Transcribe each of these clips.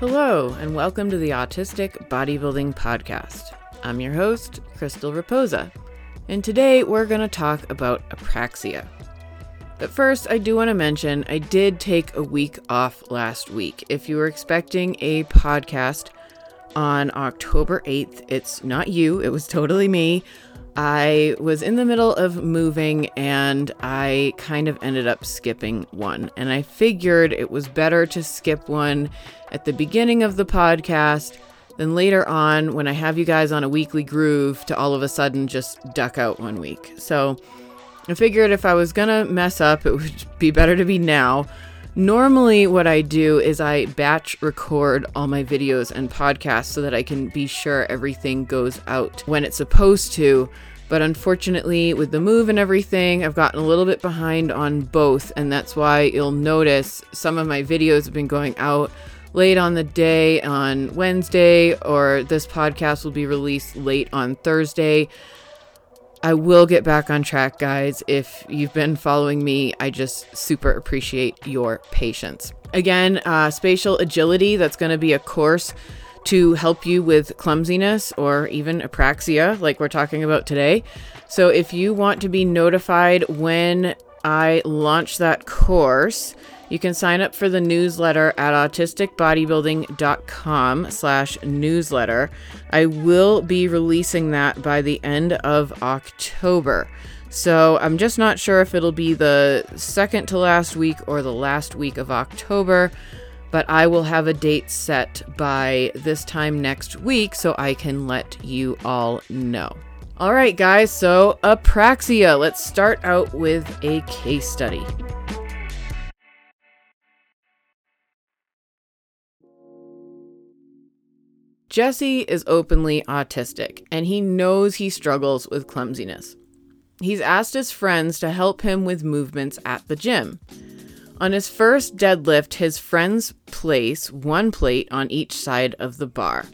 Hello, and welcome to the Autistic Bodybuilding Podcast. I'm your host, Crystal Raposa, and today we're going to talk about apraxia. But first, I do want to mention I did take a week off last week. If you were expecting a podcast on October 8th, it's not you, it was totally me. I was in the middle of moving and I kind of ended up skipping one. And I figured it was better to skip one at the beginning of the podcast than later on when I have you guys on a weekly groove to all of a sudden just duck out one week. So I figured if I was gonna mess up, it would be better to be now. Normally, what I do is I batch record all my videos and podcasts so that I can be sure everything goes out when it's supposed to. But unfortunately, with the move and everything, I've gotten a little bit behind on both, and that's why you'll notice some of my videos have been going out late on the day on Wednesday, or this podcast will be released late on Thursday. I will get back on track, guys. If you've been following me, I just super appreciate your patience. Again, uh, spatial agility, that's going to be a course to help you with clumsiness or even apraxia, like we're talking about today. So, if you want to be notified when I launch that course, you can sign up for the newsletter at autisticbodybuilding.com slash newsletter. I will be releasing that by the end of October. So I'm just not sure if it'll be the second to last week or the last week of October but I will have a date set by this time next week so I can let you all know. All right, guys, so apraxia. Let's start out with a case study. Jessie is openly autistic and he knows he struggles with clumsiness. He's asked his friends to help him with movements at the gym. On his first deadlift, his friends place one plate on each side of the bar.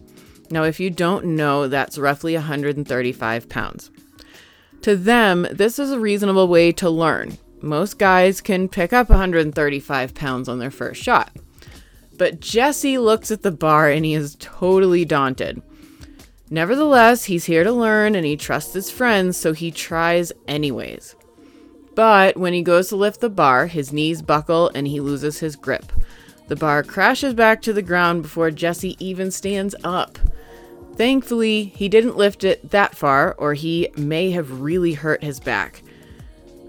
Now, if you don't know, that's roughly 135 pounds. To them, this is a reasonable way to learn. Most guys can pick up 135 pounds on their first shot. But Jessie looks at the bar and he is totally daunted. Nevertheless, he's here to learn and he trusts his friends, so he tries anyways. But when he goes to lift the bar, his knees buckle and he loses his grip. The bar crashes back to the ground before Jessie even stands up. Thankfully, he didn't lift it that far, or he may have really hurt his back.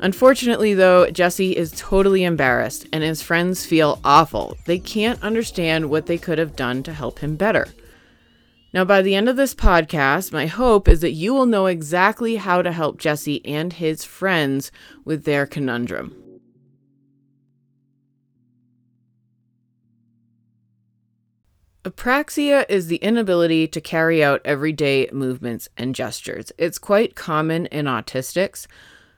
Unfortunately, though, Jessie is totally embarrassed, and his friends feel awful. They can't understand what they could have done to help him better. Now, by the end of this podcast, my hope is that you will know exactly how to help Jessie and his friends with their conundrum. Apraxia is the inability to carry out everyday movements and gestures. It's quite common in autistics,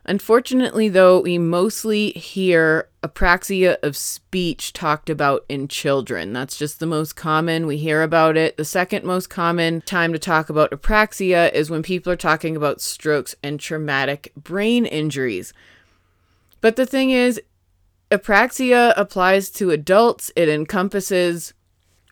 Unfortunately, though, we mostly hear apraxia of speech talked about in children. That's just the most common. We hear about it. The second most common time to talk about apraxia is when people are talking about strokes and traumatic brain injuries. But the thing is, apraxia applies to adults, it encompasses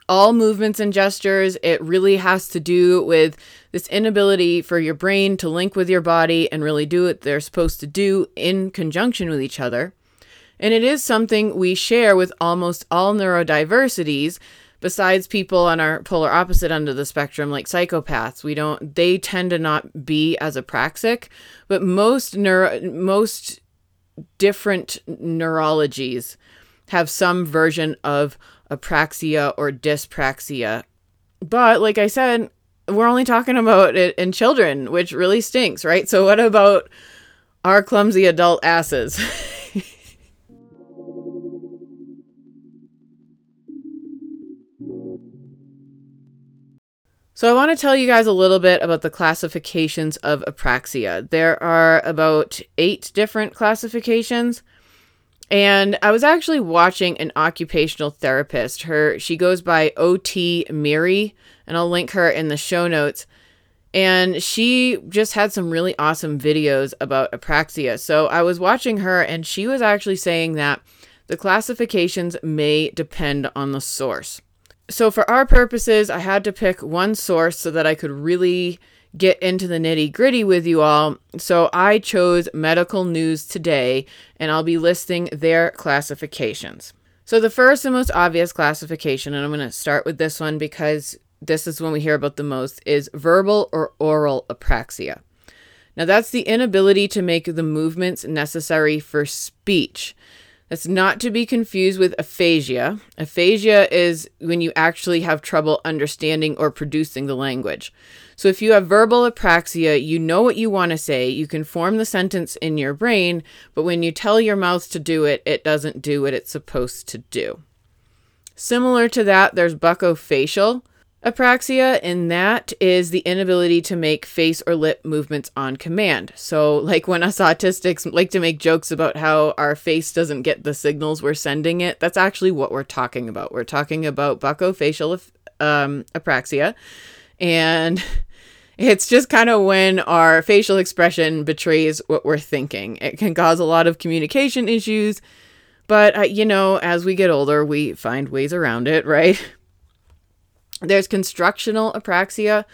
all movements and gestures. It really has to do with this inability for your brain to link with your body and really do what they're supposed to do in conjunction with each other. And it is something we share with almost all neurodiversities besides people on our polar opposite end of the spectrum like psychopaths we don't they tend to not be as apraxic but most neuro most different neurologies have some version of apraxia or dyspraxia. But like I said, we're only talking about it in children, which really stinks, right? So what about our clumsy adult asses? So, I want to tell you guys a little bit about the classifications of apraxia. There are about eight different classifications. And I was actually watching an occupational therapist. Her she goes by OT Miri, and I'll link her in the show notes. And she just had some really awesome videos about apraxia. So I was watching her, and she was actually saying that the classifications may depend on the source. So, for our purposes, I had to pick one source so that I could really get into the nitty gritty with you all. So, I chose Medical News Today, and I'll be listing their classifications. So, the first and most obvious classification, and I'm going to start with this one because this is when we hear about the most, is verbal or oral apraxia. Now, that's the inability to make the movements necessary for speech. That's not to be confused with aphasia. Aphasia is when you actually have trouble understanding or producing the language. So if you have verbal apraxia, you know what you want to say, you can form the sentence in your brain, but when you tell your mouth to do it, it doesn't do what it's supposed to do. Similar to that, there's buccofacial apraxia, and that is the inability to make face or lip movements on command. So, like when us autistics like to make jokes about how our face doesn't get the signals we're sending it, that's actually what we're talking about. We're talking about buccofacial um, apraxia, and it's just kind of when our facial expression betrays what we're thinking. It can cause a lot of communication issues. But, uh, you know, as we get older, we find ways around it, right? There's constructional apraxia.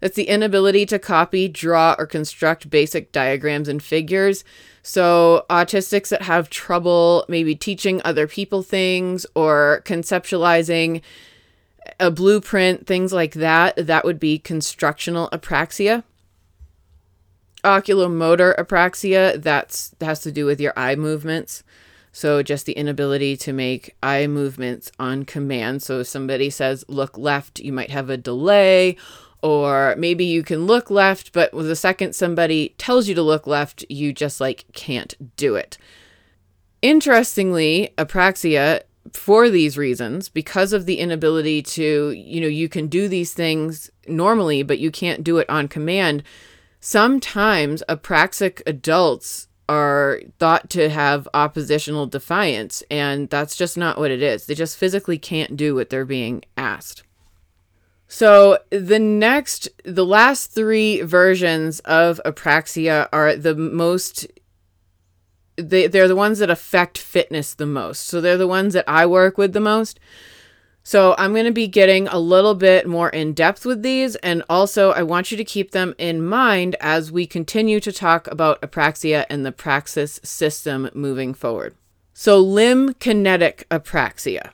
That's the inability to copy, draw, or construct basic diagrams and figures. So, autistics that have trouble maybe teaching other people things or conceptualizing a blueprint, things like that, that would be constructional apraxia. Oculomotor apraxia, that's that has to do with your eye movements. So, just the inability to make eye movements on command. So, if somebody says look left, you might have a delay, or maybe you can look left, but the second somebody tells you to look left, you just like can't do it. Interestingly, apraxia for these reasons because of the inability to you know you can do these things normally but you can't do it on command sometimes apraxic adults are thought to have oppositional defiance, and that's just not what it is. They just physically can't do what they're being asked. So, the next, the last three versions of apraxia are the most, they, they're the ones that affect fitness the most. So, they're the ones that I work with the most. So I'm going to be getting a little bit more in depth with these, and also I want you to keep them in mind as we continue to talk about apraxia and the praxis system moving forward. So, limb kinetic apraxia.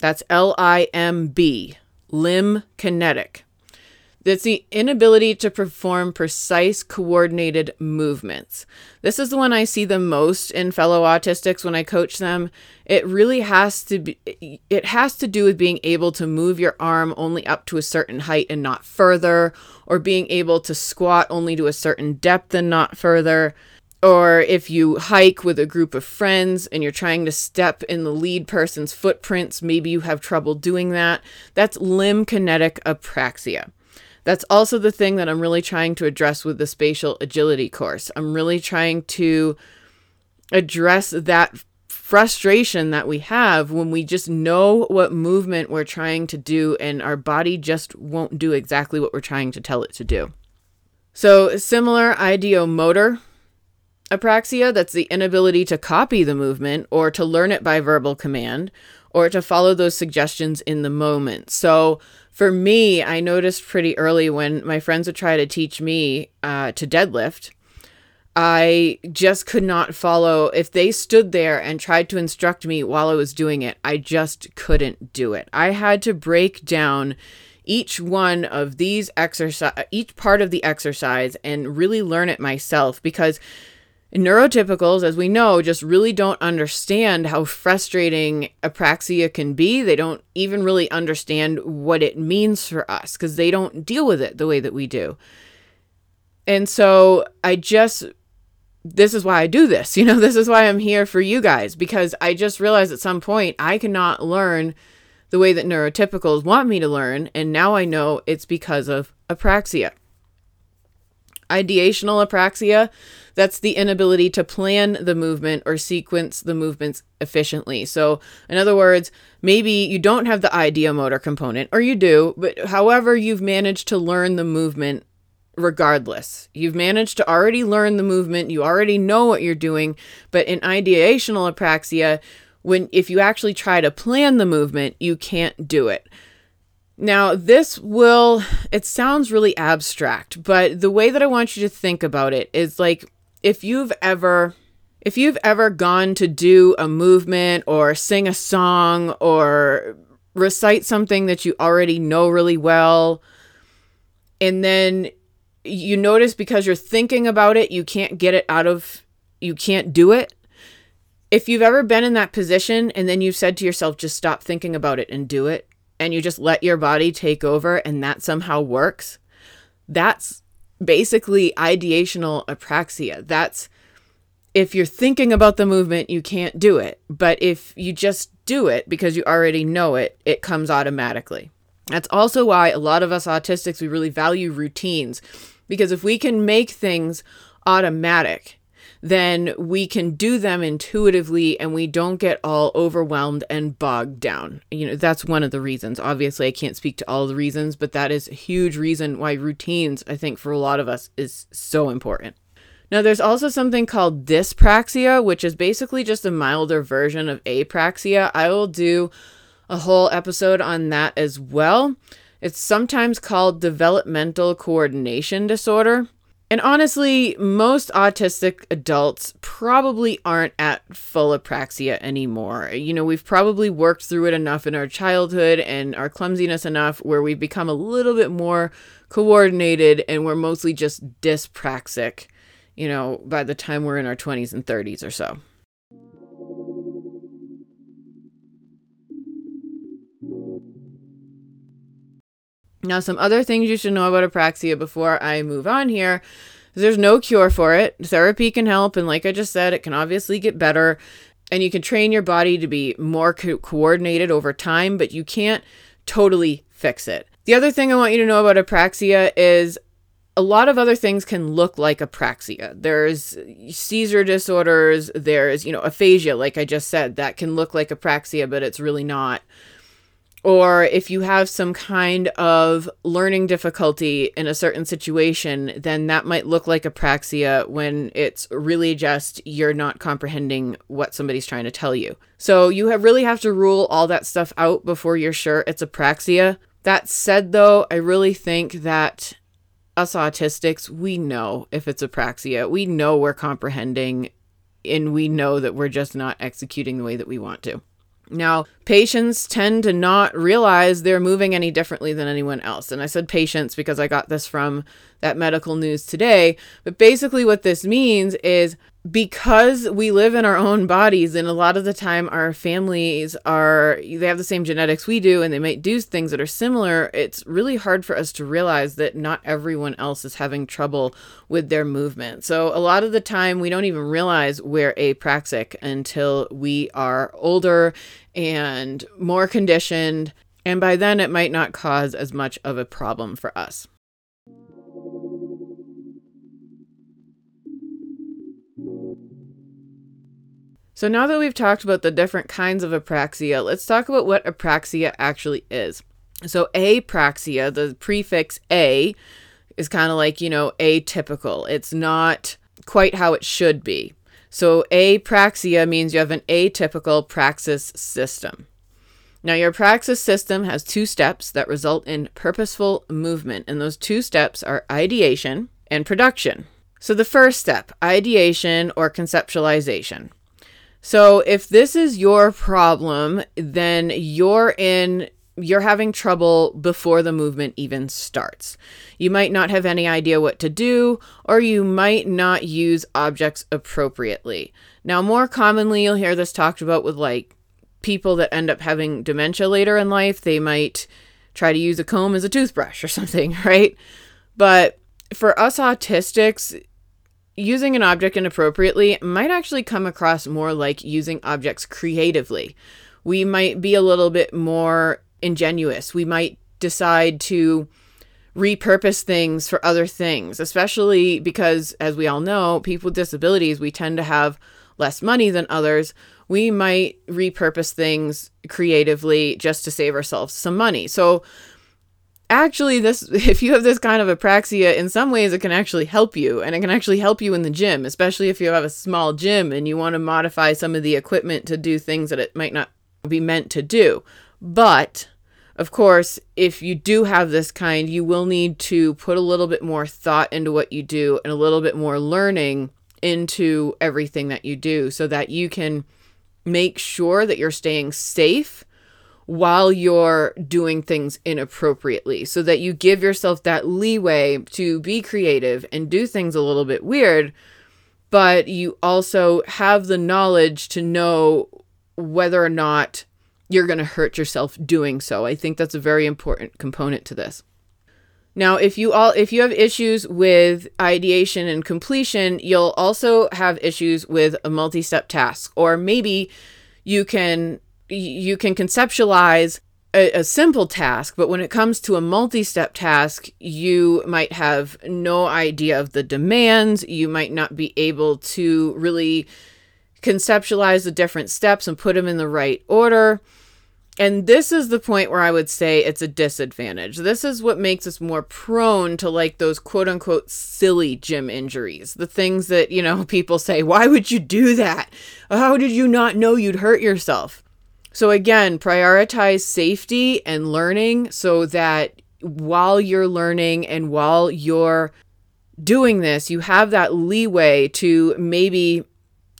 That's L I M B, limb kinetic. That's the inability to perform precise coordinated movements. This is the one I see the most in fellow autistics when I coach them. It really has to be it has to do with being able to move your arm only up to a certain height and not further or being able to squat only to a certain depth and not further. Or if you hike with a group of friends and you're trying to step in the lead person's footprints, maybe you have trouble doing that. That's limb kinetic apraxia. That's also the thing that I'm really trying to address with the spatial agility course. I'm really trying to address that frustration that we have when we just know what movement we're trying to do and our body just won't do exactly what we're trying to tell it to do. So, similar ideomotor apraxia, that's the inability to copy the movement or to learn it by verbal command or to follow those suggestions in the moment. So, for me, I noticed pretty early when my friends would try to teach me uh, to deadlift. I just could not follow. If they stood there and tried to instruct me while I was doing it, I just couldn't do it. I had to break down each one of these exercise, each part of the exercise, and really learn it myself because neurotypicals, as we know, just really don't understand how frustrating apraxia can be. They don't even really understand what it means for us because they don't deal with it the way that we do. And so I just, this is why I do this. You know, this is why I'm here for you guys because I just realized at some point I cannot learn the way that neurotypicals want me to learn. And now I know it's because of apraxia. Ideational apraxia that's the inability to plan the movement or sequence the movements efficiently. So, in other words, maybe you don't have the ideomotor component, or you do, but however, you've managed to learn the movement regardless. You've managed to already learn the movement, you already know what you're doing, but in ideational apraxia, when if you actually try to plan the movement, you can't do it. Now, this will, it sounds really abstract, but the way that I want you to think about it is like if you've ever if you've ever gone to do a movement or sing a song or recite something that you already know really well, and then you notice because you're thinking about it, you can't get it out of, you can't do it. If you've ever been in that position and then you've said to yourself, just stop thinking about it and do it, and you just let your body take over and that somehow works, that's basically ideational apraxia. That's if you're thinking about the movement, you can't do it. But if you just do it because you already know it, it comes automatically. That's also why a lot of us autistics, we really value routines because if we can make things automatic, then we can do them intuitively and we don't get all overwhelmed and bogged down. You know, that's one of the reasons. Obviously, I can't speak to all the reasons, but that is a huge reason why routines, I think, for a lot of us is so important. Now, there's also something called dyspraxia, which is basically just a milder version of apraxia. I will do a whole episode on that as well. It's sometimes called developmental coordination disorder. And honestly, most autistic adults probably aren't at full apraxia anymore. You know, we've probably worked through it enough in our childhood and our clumsiness enough where we've become a little bit more coordinated and we're mostly just dyspraxic you know, by the time we're in our 20s and 30s or so. Now, some other things you should know about apraxia before I move on here. There's no cure for it. Therapy can help, and like I just said, it can obviously get better, and you can train your body to be more co- coordinated over time, but you can't totally fix it. The other thing I want you to know about apraxia is a lot of other things can look like apraxia. There's seizure disorders, there's, you know, aphasia, like I just said, that can look like apraxia, but it's really not. Or if you have some kind of learning difficulty in a certain situation, then that might look like apraxia when it's really just you're not comprehending what somebody's trying to tell you. So you have really have to rule all that stuff out before you're sure it's apraxia. That said, though, I really think that us autistics, we know if it's apraxia. We know we're comprehending and we know that we're just not executing the way that we want to. Now, patients tend to not realize they're moving any differently than anyone else. And I said patients because I got this from that medical news today. But basically, what this means is because we live in our own bodies and a lot of the time our families are they have the same genetics we do and they might do things that are similar it's really hard for us to realize that not everyone else is having trouble with their movement. So a lot of the time we don't even realize we're apraxic until we are older and more conditioned and by then it might not cause as much of a problem for us So now that we've talked about the different kinds of apraxia, let's talk about what apraxia actually is. So apraxia, the prefix a is kind of like, you know, atypical. It's not quite how it should be. So apraxia means you have an atypical praxis system. Now, your praxis system has two steps that result in purposeful movement, and those two steps are ideation and production. So, the first step, ideation or conceptualization. So if this is your problem, then you're in you're having trouble before the movement even starts. You might not have any idea what to do, or you might not use objects appropriately. Now, more commonly, you'll hear this talked about with like people that end up having dementia later in life. They might try to use a comb as a toothbrush or something, right? But for us autistics, using an object inappropriately might actually come across more like using objects creatively. We might be a little bit more ingenuous. We might decide to repurpose things for other things, especially because, as we all know, people with disabilities, we tend to have less money than others. We might repurpose things creatively just to save ourselves some money. So, actually this if you have this kind of apraxia in some ways it can actually help you and it can actually help you in the gym especially if you have a small gym and you want to modify some of the equipment to do things that it might not be meant to do. But Of course, if you do have this kind, you will need to put a little bit more thought into what you do and a little bit more learning into everything that you do so that you can make sure that you're staying safe while you're doing things inappropriately so that you give yourself that leeway to be creative and do things a little bit weird but you also have the knowledge to know whether or not you're going to hurt yourself doing so. I think that's a very important component to this. Now, if you all if you have issues with ideation and completion, you'll also have issues with a multi-step task or maybe you can you can conceptualize a, a, simple task, but when it comes to a multi step task, you might have no idea of the demands. You might not be able to really conceptualize the different steps and put them in the right order. And this is the point where I would say it's a disadvantage. This is what makes us more prone to like those quote unquote silly gym injuries. The things that, you know, people say, why would you do that? How did you not know you'd hurt yourself? So, again, prioritize safety and learning so that while you're learning and while you're doing this, you have that leeway to maybe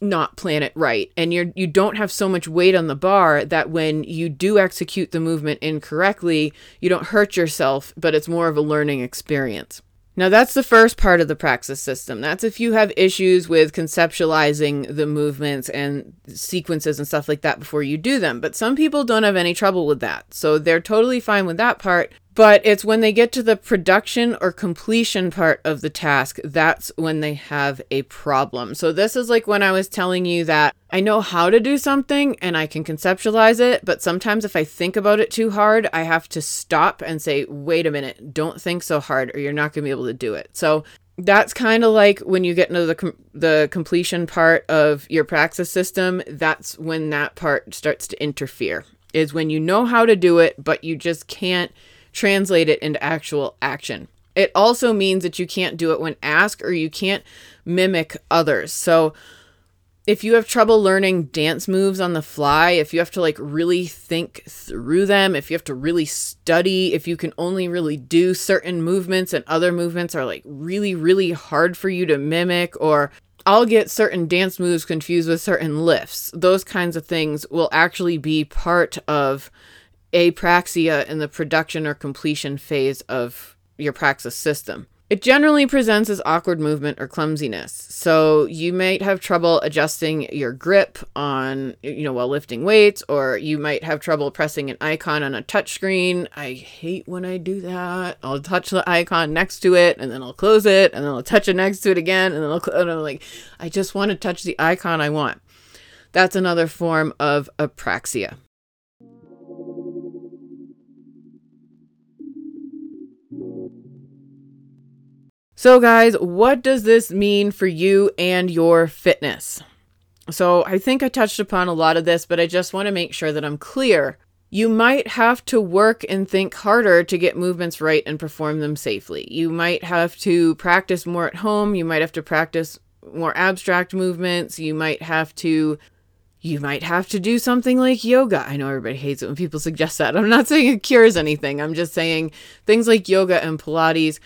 not plan it right. And you're you don't have so much weight on the bar that when you do execute the movement incorrectly you don't hurt yourself but it's more of a learning experience now, that's the first part of the praxis system. That's if you have issues with conceptualizing the movements and sequences and stuff like that before you do them. But some people don't have any trouble with that. So they're totally fine with that part. But it's when they get to the production or completion part of the task that's when they have a problem. So, this is like when I was telling you that I know how to do something and I can conceptualize it, but sometimes if I think about it too hard, I have to stop and say, wait a minute, don't think so hard or you're not going to be able to do it. So, that's kind of like when you get into the com- the completion part of your praxis system that's when that part starts to interfere is when you know how to do it but you just can't translate it into actual action. It also means that you can't do it when asked or you can't mimic others. So, if you have trouble learning dance moves on the fly, if you have to like really think through them, if you have to really study, if you can only really do certain movements and other movements are like really, really hard for you to mimic, or I'll get certain dance moves confused with certain lifts, those kinds of things will actually be part of apraxia in the production or completion phase of your praxis system. It generally presents as awkward movement or clumsiness. So you might have trouble adjusting your grip on, you know, while lifting weights, or you might have trouble pressing an icon on a touchscreen. I hate when I do that. I'll touch the icon next to it, and then I'll close it, and then I'll touch it next to it again, and then I'll, I'm like, I just want to touch the icon I want. That's another form of apraxia. So, guys, what does this mean for you and your fitness? So, I think I touched upon a lot of this, but I just want to make sure that I'm clear. You might have to work and think harder to get movements right and perform them safely. You might have to practice more at home. You might have to practice more abstract movements. You might have to you might have to do something like yoga. I know everybody hates it when people suggest that. I'm not saying it cures anything. I'm just saying things like yoga and Pilates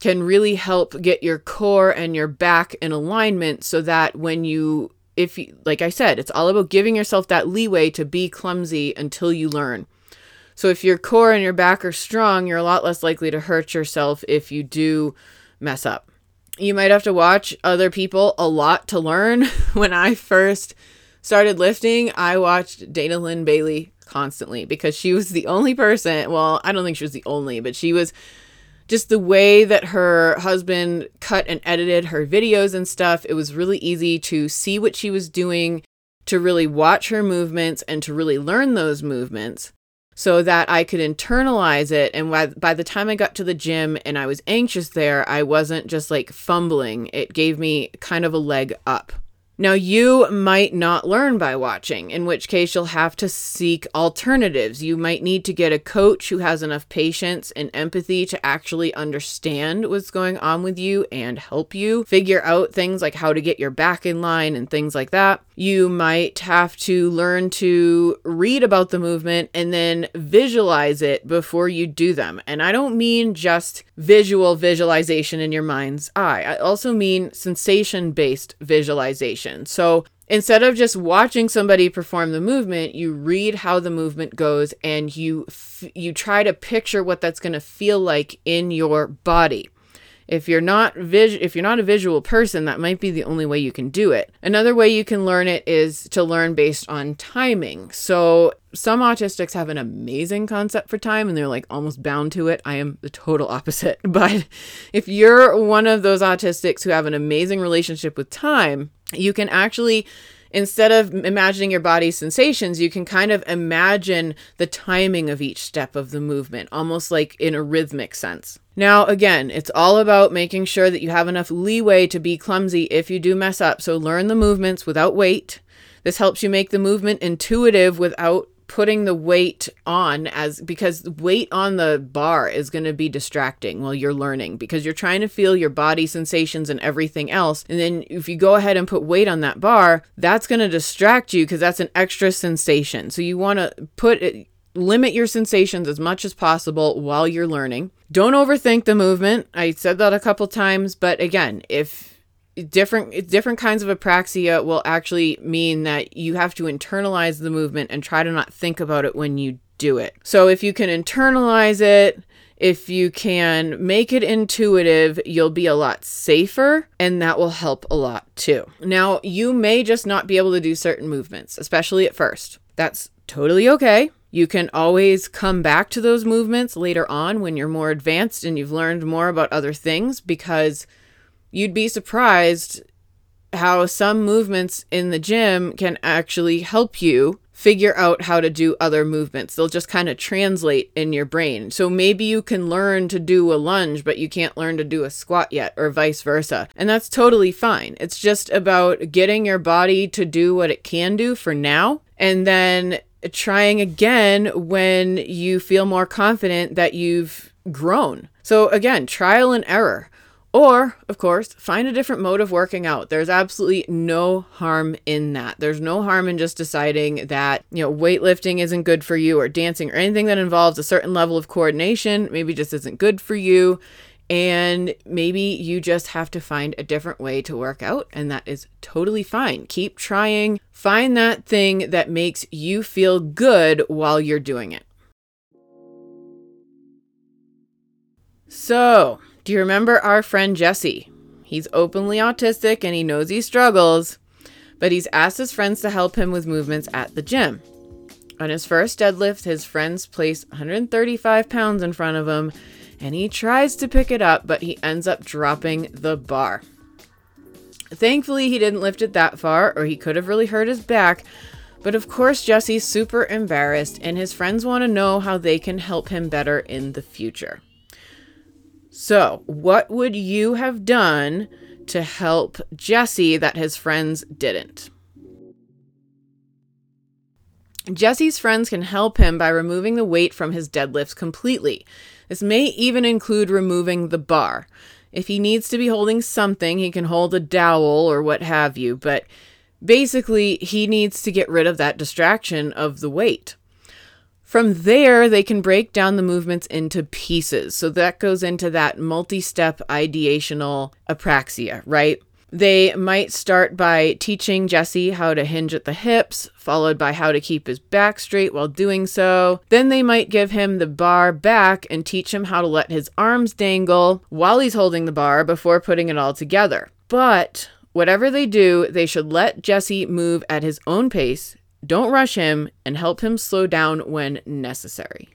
can really help get your core and your back in alignment so that when you if you like I said, it's all about giving yourself that leeway to be clumsy until you learn. So if your core and your back are strong, you're a lot less likely to hurt yourself if you do mess up. You might have to watch other people a lot to learn. when I first started lifting, I watched Dana Linn Bailey constantly because she was the only person, well, I don't think she was the only, but she was just the way that her husband cut and edited her videos and stuff, it was really easy to see what she was doing, to really watch her movements, and to really learn those movements so that I could internalize it. And by the time I got to the gym and I was anxious there, I wasn't just like fumbling. It gave me kind of a leg up. Now, you might not learn by watching, in which case you'll have to seek alternatives. You might need to get a coach who has enough patience and empathy to actually understand what's going on with you and help you figure out things like how to get your back in line and things like that. You might have to learn to read about the movement and then visualize it before you do them. And I don't mean just visual visualization in your mind's eye, I also mean sensation based visualization. So instead of just watching somebody perform the movement you read how the movement goes and you f- you try to picture what that's going to feel like in your body if you're not vis- if you're not a visual person, that might be the only way you can do it. Another way you can learn it is to learn based on timing. So some autistics have an amazing concept for time and they're like almost bound to it. I am the total opposite. But if you're one of those autistics who have an amazing relationship with time, you can actually instead of imagining your body's sensations, you can kind of imagine the timing of each step of the movement, almost like in a rhythmic sense. Now, again, it's all about making sure that you have enough leeway to be clumsy if you do mess up. So learn the movements without weight. This helps you make the movement intuitive without putting the weight on as because weight on the bar is going to be distracting while you're learning because you're trying to feel your body sensations and everything else. And then if you go ahead and put weight on that bar that's going to distract you because that's an extra sensation. So you want to put it limit your sensations as much as possible while you're learning. Don't overthink the movement. I said that a couple times but again if different different kinds of apraxia will actually mean that you have to internalize the movement and try to not think about it when you do it. So if you can internalize it, if you can make it intuitive, you'll be a lot safer and that will help a lot too. Now, you may just not be able to do certain movements, especially at first. That's totally okay. You can always come back to those movements later on when you're more advanced and you've learned more about other things because you'd be surprised how some movements in the gym can actually help you figure out how to do other movements. They'll just kind of translate in your brain. So maybe you can learn to do a lunge, but you can't learn to do a squat yet, or vice versa. And that's totally fine. It's just about getting your body to do what it can do for now, and then trying again when you feel more confident that you've grown. So again, trial and error. Or, of course, find a different mode of working out. There's absolutely no harm in that. There's no harm in just deciding that, you know, weightlifting isn't good for you or dancing or anything that involves a certain level of coordination maybe just isn't good for you. And maybe you just have to find a different way to work out, and that is totally fine. Keep trying. Find that thing that makes you feel good while you're doing it. So, do you remember our friend Jessie? He's openly autistic and he knows he struggles, but he's asked his friends to help him with movements at the gym. On his first deadlift, his friends place 135 pounds in front of him and he tries to pick it up, but he ends up dropping the bar. Thankfully, he didn't lift it that far, or he could have really hurt his back. But of course, Jessie's super embarrassed, and his friends want to know how they can help him better in the future. So, what would you have done to help Jessie that his friends didn't? Jessie's friends can help him by removing the weight from his deadlifts completely. This may even include removing the bar. If he needs to be holding something, he can hold a dowel or what have you, but basically, he needs to get rid of that distraction of the weight. From there, they can break down the movements into pieces. So that goes into that multi step ideational apraxia, right? They might start by teaching Jessie how to hinge at the hips, followed by how to keep his back straight while doing so. Then they might give him the bar back and teach him how to let his arms dangle while he's holding the bar before putting it all together. But whatever they do, they should let Jessie move at his own pace don't rush him and help him slow down when necessary.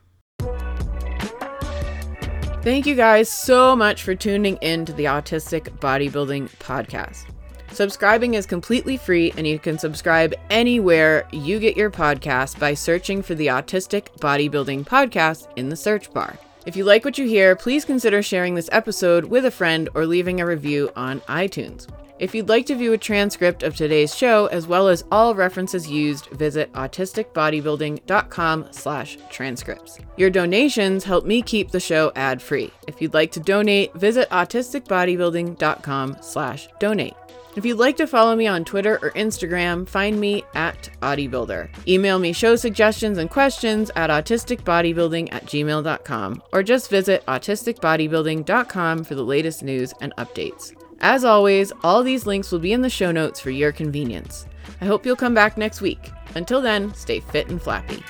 Thank you guys so much for tuning in to the Autistic Bodybuilding Podcast. Subscribing is completely free, and you can subscribe anywhere you get your podcast by searching for the Autistic Bodybuilding Podcast in the search bar. If you like what you hear, please consider sharing this episode with a friend or leaving a review on iTunes. If you'd like to view a transcript of today's show, as well as all references used, visit autisticbodybuilding.com slash transcripts. Your donations help me keep the show ad-free. If you'd like to donate, visit autisticbodybuilding.com slash donate. If you'd like to follow me on Twitter or Instagram, find me at AutieBuilder. Email me show suggestions and questions at autisticbodybuilding at gmail.com or just visit autisticbodybuilding.com for the latest news and updates. As always, all these links will be in the show notes for your convenience. I hope you'll come back next week. Until then, stay fit and flappy.